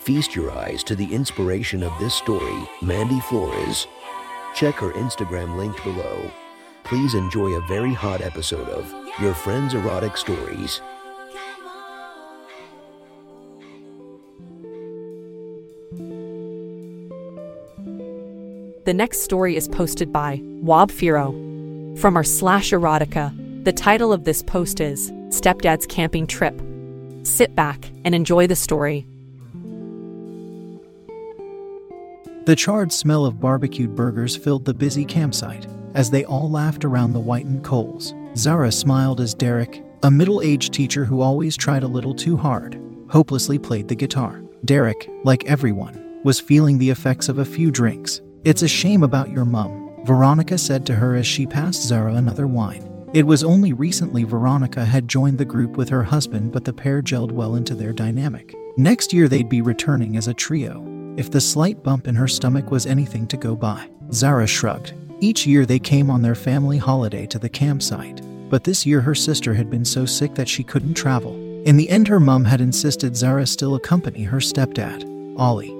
Feast your eyes to the inspiration of this story, Mandy Flores. Check her Instagram linked below. Please enjoy a very hot episode of Your Friend's Erotic Stories. The next story is posted by Wob Firo. From our slash erotica, the title of this post is Stepdad's Camping Trip. Sit back and enjoy the story. The charred smell of barbecued burgers filled the busy campsite. As they all laughed around the whitened coals, Zara smiled as Derek, a middle aged teacher who always tried a little too hard, hopelessly played the guitar. Derek, like everyone, was feeling the effects of a few drinks. It's a shame about your mum, Veronica said to her as she passed Zara another wine. It was only recently Veronica had joined the group with her husband, but the pair gelled well into their dynamic. Next year, they'd be returning as a trio. If the slight bump in her stomach was anything to go by, Zara shrugged. Each year, they came on their family holiday to the campsite, but this year, her sister had been so sick that she couldn't travel. In the end, her mum had insisted Zara still accompany her stepdad, Ollie,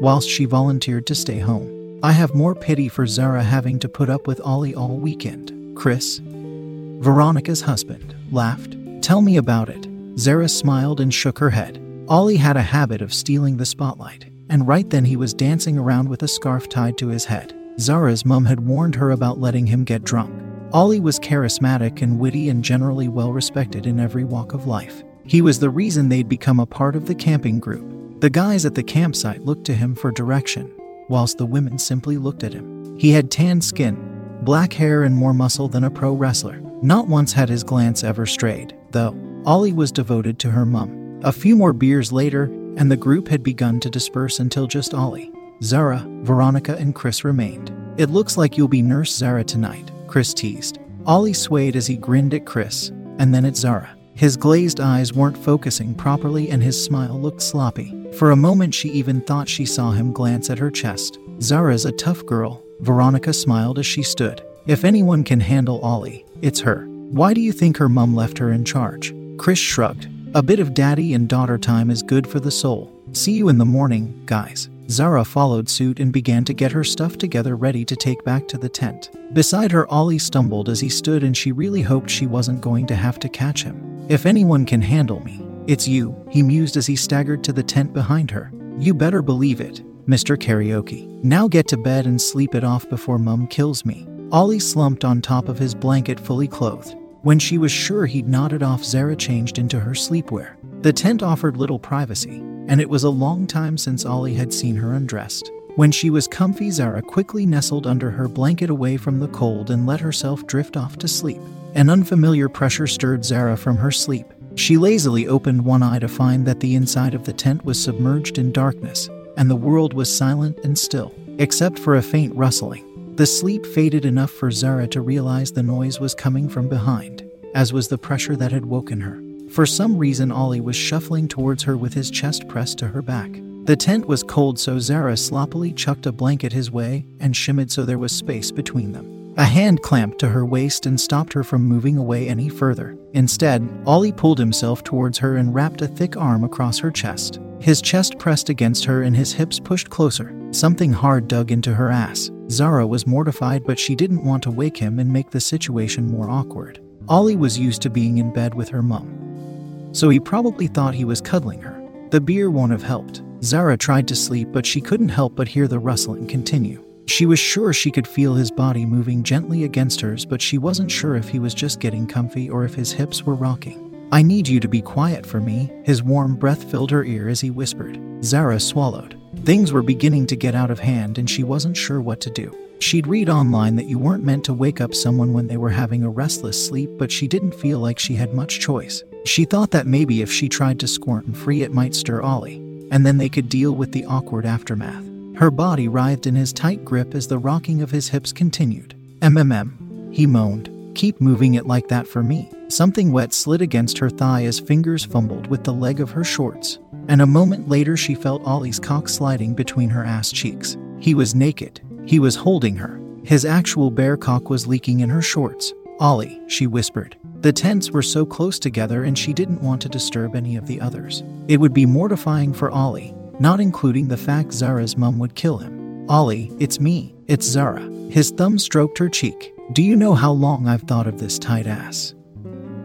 whilst she volunteered to stay home. I have more pity for Zara having to put up with Ollie all weekend. Chris, Veronica's husband, laughed. Tell me about it. Zara smiled and shook her head. Ollie had a habit of stealing the spotlight, and right then he was dancing around with a scarf tied to his head. Zara's mum had warned her about letting him get drunk. Ollie was charismatic and witty and generally well respected in every walk of life. He was the reason they'd become a part of the camping group. The guys at the campsite looked to him for direction, whilst the women simply looked at him. He had tan skin, black hair, and more muscle than a pro wrestler. Not once had his glance ever strayed, though. Ollie was devoted to her mum. A few more beers later, and the group had begun to disperse until just Ollie, Zara, Veronica, and Chris remained. It looks like you'll be Nurse Zara tonight, Chris teased. Ollie swayed as he grinned at Chris, and then at Zara. His glazed eyes weren't focusing properly and his smile looked sloppy. For a moment, she even thought she saw him glance at her chest. Zara's a tough girl, Veronica smiled as she stood. If anyone can handle Ollie, it's her. Why do you think her mum left her in charge? Chris shrugged. A bit of daddy and daughter time is good for the soul. See you in the morning, guys. Zara followed suit and began to get her stuff together ready to take back to the tent. Beside her, Ollie stumbled as he stood and she really hoped she wasn't going to have to catch him. If anyone can handle me, it's you, he mused as he staggered to the tent behind her. You better believe it, Mr. Karaoke. Now get to bed and sleep it off before Mum kills me. Ollie slumped on top of his blanket fully clothed. When she was sure he'd nodded off, Zara changed into her sleepwear. The tent offered little privacy, and it was a long time since Ollie had seen her undressed. When she was comfy, Zara quickly nestled under her blanket away from the cold and let herself drift off to sleep. An unfamiliar pressure stirred Zara from her sleep. She lazily opened one eye to find that the inside of the tent was submerged in darkness, and the world was silent and still, except for a faint rustling. The sleep faded enough for Zara to realize the noise was coming from behind, as was the pressure that had woken her. For some reason, Ollie was shuffling towards her with his chest pressed to her back. The tent was cold, so Zara sloppily chucked a blanket his way and shimmied so there was space between them. A hand clamped to her waist and stopped her from moving away any further. Instead, Ollie pulled himself towards her and wrapped a thick arm across her chest. His chest pressed against her and his hips pushed closer. Something hard dug into her ass. Zara was mortified, but she didn't want to wake him and make the situation more awkward. Ollie was used to being in bed with her mum, so he probably thought he was cuddling her. The beer won't have helped. Zara tried to sleep, but she couldn't help but hear the rustling continue. She was sure she could feel his body moving gently against hers, but she wasn't sure if he was just getting comfy or if his hips were rocking. I need you to be quiet for me. His warm breath filled her ear as he whispered. Zara swallowed. Things were beginning to get out of hand, and she wasn't sure what to do. She'd read online that you weren't meant to wake up someone when they were having a restless sleep, but she didn't feel like she had much choice. She thought that maybe if she tried to squirm free, it might stir Ollie, and then they could deal with the awkward aftermath. Her body writhed in his tight grip as the rocking of his hips continued. MMM, he moaned. Keep moving it like that for me. Something wet slid against her thigh as fingers fumbled with the leg of her shorts. And a moment later, she felt Ollie's cock sliding between her ass cheeks. He was naked. He was holding her. His actual bare cock was leaking in her shorts. Ollie, she whispered. The tents were so close together and she didn't want to disturb any of the others. It would be mortifying for Ollie, not including the fact Zara's mum would kill him. Ollie, it's me. It's Zara. His thumb stroked her cheek. Do you know how long I've thought of this tight ass?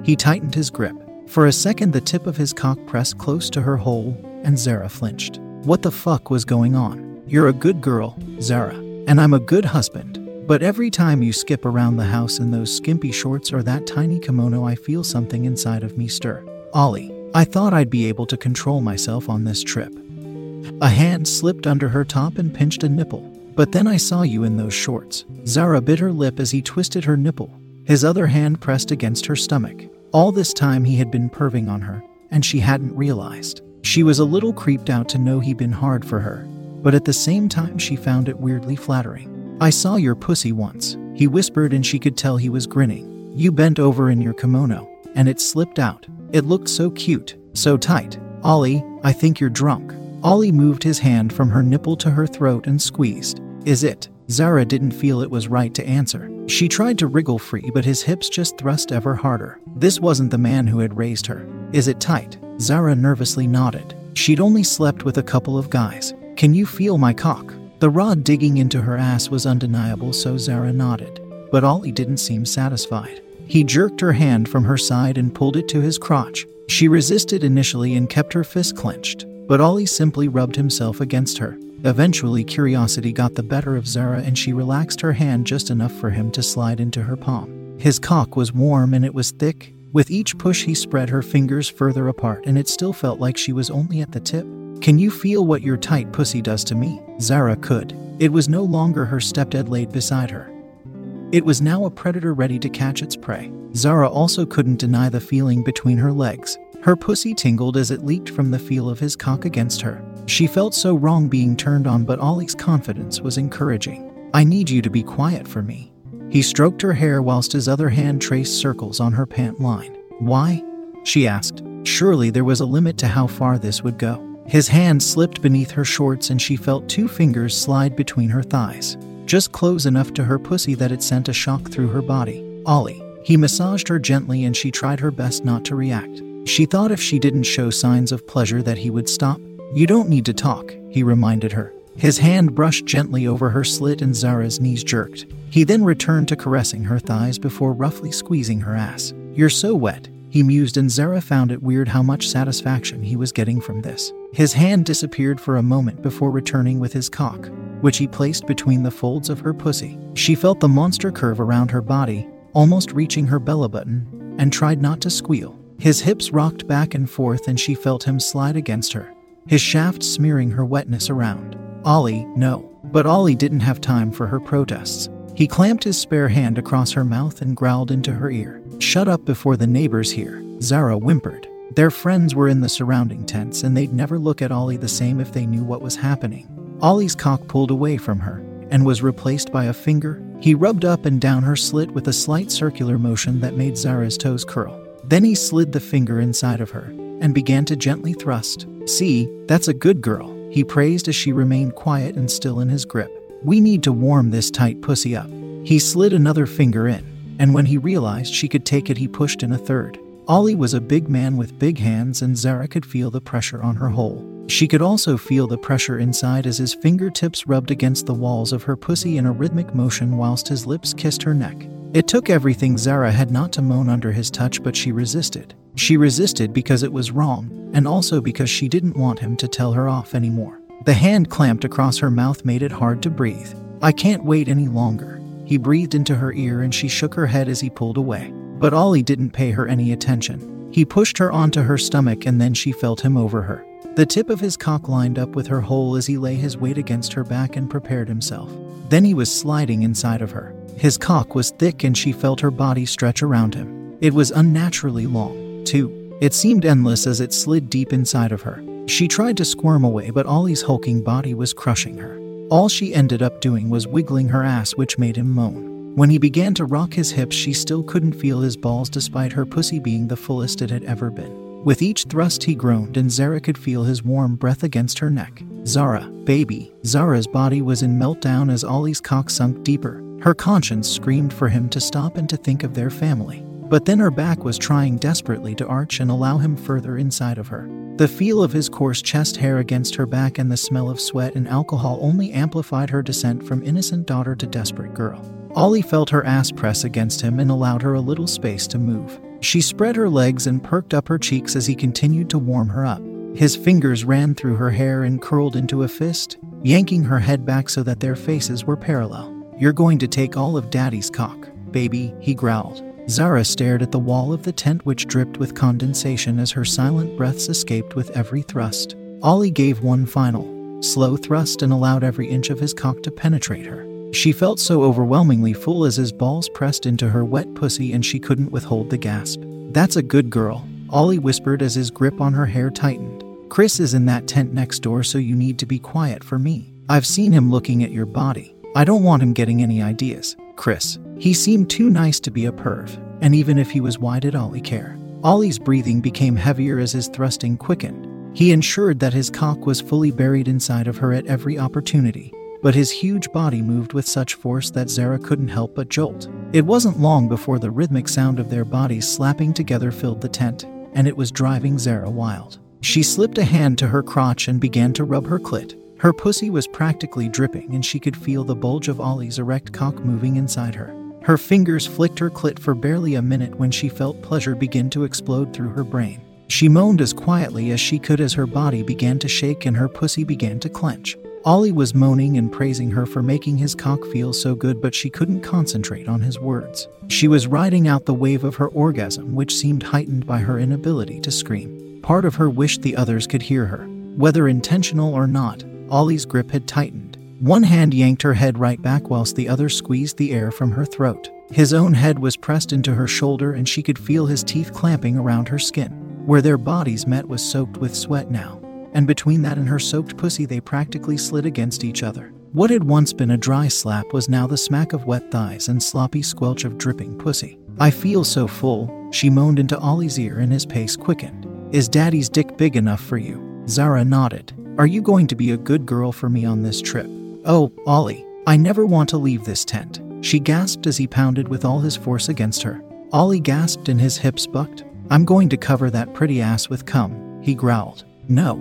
He tightened his grip. For a second, the tip of his cock pressed close to her hole, and Zara flinched. What the fuck was going on? You're a good girl, Zara, and I'm a good husband. But every time you skip around the house in those skimpy shorts or that tiny kimono, I feel something inside of me stir. Ollie, I thought I'd be able to control myself on this trip. A hand slipped under her top and pinched a nipple. But then I saw you in those shorts. Zara bit her lip as he twisted her nipple. His other hand pressed against her stomach. All this time he had been perving on her, and she hadn't realized. She was a little creeped out to know he'd been hard for her, but at the same time she found it weirdly flattering. I saw your pussy once, he whispered, and she could tell he was grinning. You bent over in your kimono, and it slipped out. It looked so cute, so tight. Ollie, I think you're drunk. Ollie moved his hand from her nipple to her throat and squeezed. Is it? Zara didn't feel it was right to answer. She tried to wriggle free, but his hips just thrust ever harder. This wasn't the man who had raised her. Is it tight? Zara nervously nodded. She'd only slept with a couple of guys. Can you feel my cock? The rod digging into her ass was undeniable, so Zara nodded. But Ollie didn't seem satisfied. He jerked her hand from her side and pulled it to his crotch. She resisted initially and kept her fist clenched, but Ollie simply rubbed himself against her. Eventually, curiosity got the better of Zara and she relaxed her hand just enough for him to slide into her palm. His cock was warm and it was thick. With each push, he spread her fingers further apart and it still felt like she was only at the tip. Can you feel what your tight pussy does to me? Zara could. It was no longer her stepdad laid beside her. It was now a predator ready to catch its prey. Zara also couldn't deny the feeling between her legs. Her pussy tingled as it leaked from the feel of his cock against her. She felt so wrong being turned on, but Ollie's confidence was encouraging. I need you to be quiet for me. He stroked her hair whilst his other hand traced circles on her pant line. Why? She asked. Surely there was a limit to how far this would go. His hand slipped beneath her shorts and she felt two fingers slide between her thighs, just close enough to her pussy that it sent a shock through her body. Ollie. He massaged her gently and she tried her best not to react. She thought if she didn't show signs of pleasure that he would stop. You don't need to talk, he reminded her. His hand brushed gently over her slit and Zara's knees jerked. He then returned to caressing her thighs before roughly squeezing her ass. You're so wet, he mused, and Zara found it weird how much satisfaction he was getting from this. His hand disappeared for a moment before returning with his cock, which he placed between the folds of her pussy. She felt the monster curve around her body, almost reaching her belly button, and tried not to squeal. His hips rocked back and forth, and she felt him slide against her, his shaft smearing her wetness around. Ollie, no. But Ollie didn't have time for her protests. He clamped his spare hand across her mouth and growled into her ear. Shut up before the neighbors hear. Zara whimpered. Their friends were in the surrounding tents, and they'd never look at Ollie the same if they knew what was happening. Ollie's cock pulled away from her and was replaced by a finger. He rubbed up and down her slit with a slight circular motion that made Zara's toes curl. Then he slid the finger inside of her and began to gently thrust. See, that's a good girl, he praised as she remained quiet and still in his grip. We need to warm this tight pussy up. He slid another finger in, and when he realized she could take it, he pushed in a third. Ollie was a big man with big hands, and Zara could feel the pressure on her hole. She could also feel the pressure inside as his fingertips rubbed against the walls of her pussy in a rhythmic motion whilst his lips kissed her neck. It took everything Zara had not to moan under his touch, but she resisted. She resisted because it was wrong, and also because she didn't want him to tell her off anymore. The hand clamped across her mouth made it hard to breathe. I can't wait any longer. He breathed into her ear and she shook her head as he pulled away. But Ollie didn't pay her any attention. He pushed her onto her stomach and then she felt him over her. The tip of his cock lined up with her hole as he lay his weight against her back and prepared himself. Then he was sliding inside of her. His cock was thick and she felt her body stretch around him. It was unnaturally long, too. It seemed endless as it slid deep inside of her. She tried to squirm away, but Ollie's hulking body was crushing her. All she ended up doing was wiggling her ass, which made him moan. When he began to rock his hips, she still couldn't feel his balls despite her pussy being the fullest it had ever been. With each thrust, he groaned, and Zara could feel his warm breath against her neck. Zara, baby. Zara's body was in meltdown as Ollie's cock sunk deeper. Her conscience screamed for him to stop and to think of their family. But then her back was trying desperately to arch and allow him further inside of her. The feel of his coarse chest hair against her back and the smell of sweat and alcohol only amplified her descent from innocent daughter to desperate girl. Ollie felt her ass press against him and allowed her a little space to move. She spread her legs and perked up her cheeks as he continued to warm her up. His fingers ran through her hair and curled into a fist, yanking her head back so that their faces were parallel. You're going to take all of Daddy's cock, baby, he growled. Zara stared at the wall of the tent, which dripped with condensation as her silent breaths escaped with every thrust. Ollie gave one final, slow thrust and allowed every inch of his cock to penetrate her. She felt so overwhelmingly full as his balls pressed into her wet pussy and she couldn't withhold the gasp. That's a good girl, Ollie whispered as his grip on her hair tightened. Chris is in that tent next door, so you need to be quiet for me. I've seen him looking at your body. I don't want him getting any ideas. Chris. He seemed too nice to be a perv, and even if he was, why did Ollie care? Ollie's breathing became heavier as his thrusting quickened. He ensured that his cock was fully buried inside of her at every opportunity, but his huge body moved with such force that Zara couldn't help but jolt. It wasn't long before the rhythmic sound of their bodies slapping together filled the tent, and it was driving Zara wild. She slipped a hand to her crotch and began to rub her clit. Her pussy was practically dripping, and she could feel the bulge of Ollie's erect cock moving inside her. Her fingers flicked her clit for barely a minute when she felt pleasure begin to explode through her brain. She moaned as quietly as she could as her body began to shake and her pussy began to clench. Ollie was moaning and praising her for making his cock feel so good, but she couldn't concentrate on his words. She was riding out the wave of her orgasm, which seemed heightened by her inability to scream. Part of her wished the others could hear her. Whether intentional or not, Ollie's grip had tightened. One hand yanked her head right back whilst the other squeezed the air from her throat. His own head was pressed into her shoulder and she could feel his teeth clamping around her skin. Where their bodies met was soaked with sweat now, and between that and her soaked pussy, they practically slid against each other. What had once been a dry slap was now the smack of wet thighs and sloppy squelch of dripping pussy. I feel so full, she moaned into Ollie's ear and his pace quickened. Is daddy's dick big enough for you? Zara nodded. Are you going to be a good girl for me on this trip? Oh, Ollie, I never want to leave this tent. She gasped as he pounded with all his force against her. Ollie gasped and his hips bucked. I'm going to cover that pretty ass with cum, he growled. No.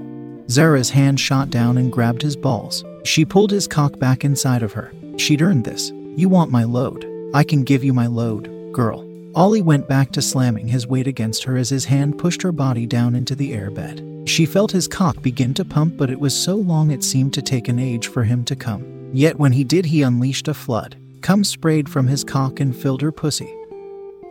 Zara's hand shot down and grabbed his balls. She pulled his cock back inside of her. She'd earned this. You want my load? I can give you my load, girl. Ollie went back to slamming his weight against her as his hand pushed her body down into the airbed. She felt his cock begin to pump, but it was so long it seemed to take an age for him to come. Yet when he did, he unleashed a flood. Cum sprayed from his cock and filled her pussy,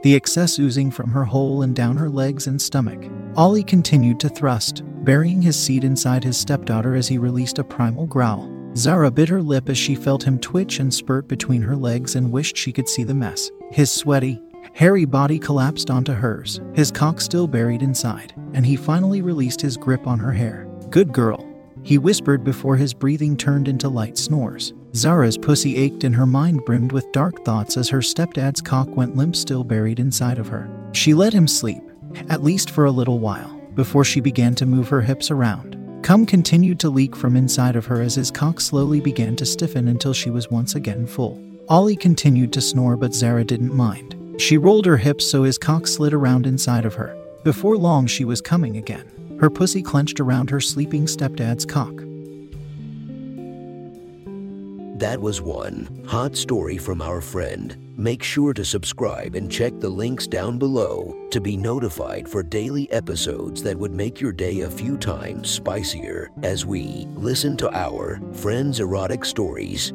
the excess oozing from her hole and down her legs and stomach. Ollie continued to thrust, burying his seat inside his stepdaughter as he released a primal growl. Zara bit her lip as she felt him twitch and spurt between her legs and wished she could see the mess. His sweaty, hairy body collapsed onto hers, his cock still buried inside, and he finally released his grip on her hair. Good girl, he whispered before his breathing turned into light snores. Zara's pussy ached and her mind brimmed with dark thoughts as her stepdad's cock went limp, still buried inside of her. She let him sleep, at least for a little while, before she began to move her hips around. Cum continued to leak from inside of her as his cock slowly began to stiffen until she was once again full. Ollie continued to snore, but Zara didn't mind. She rolled her hips so his cock slid around inside of her. Before long, she was coming again, her pussy clenched around her sleeping stepdad's cock. That was one hot story from our friend. Make sure to subscribe and check the links down below to be notified for daily episodes that would make your day a few times spicier as we listen to our friends' erotic stories.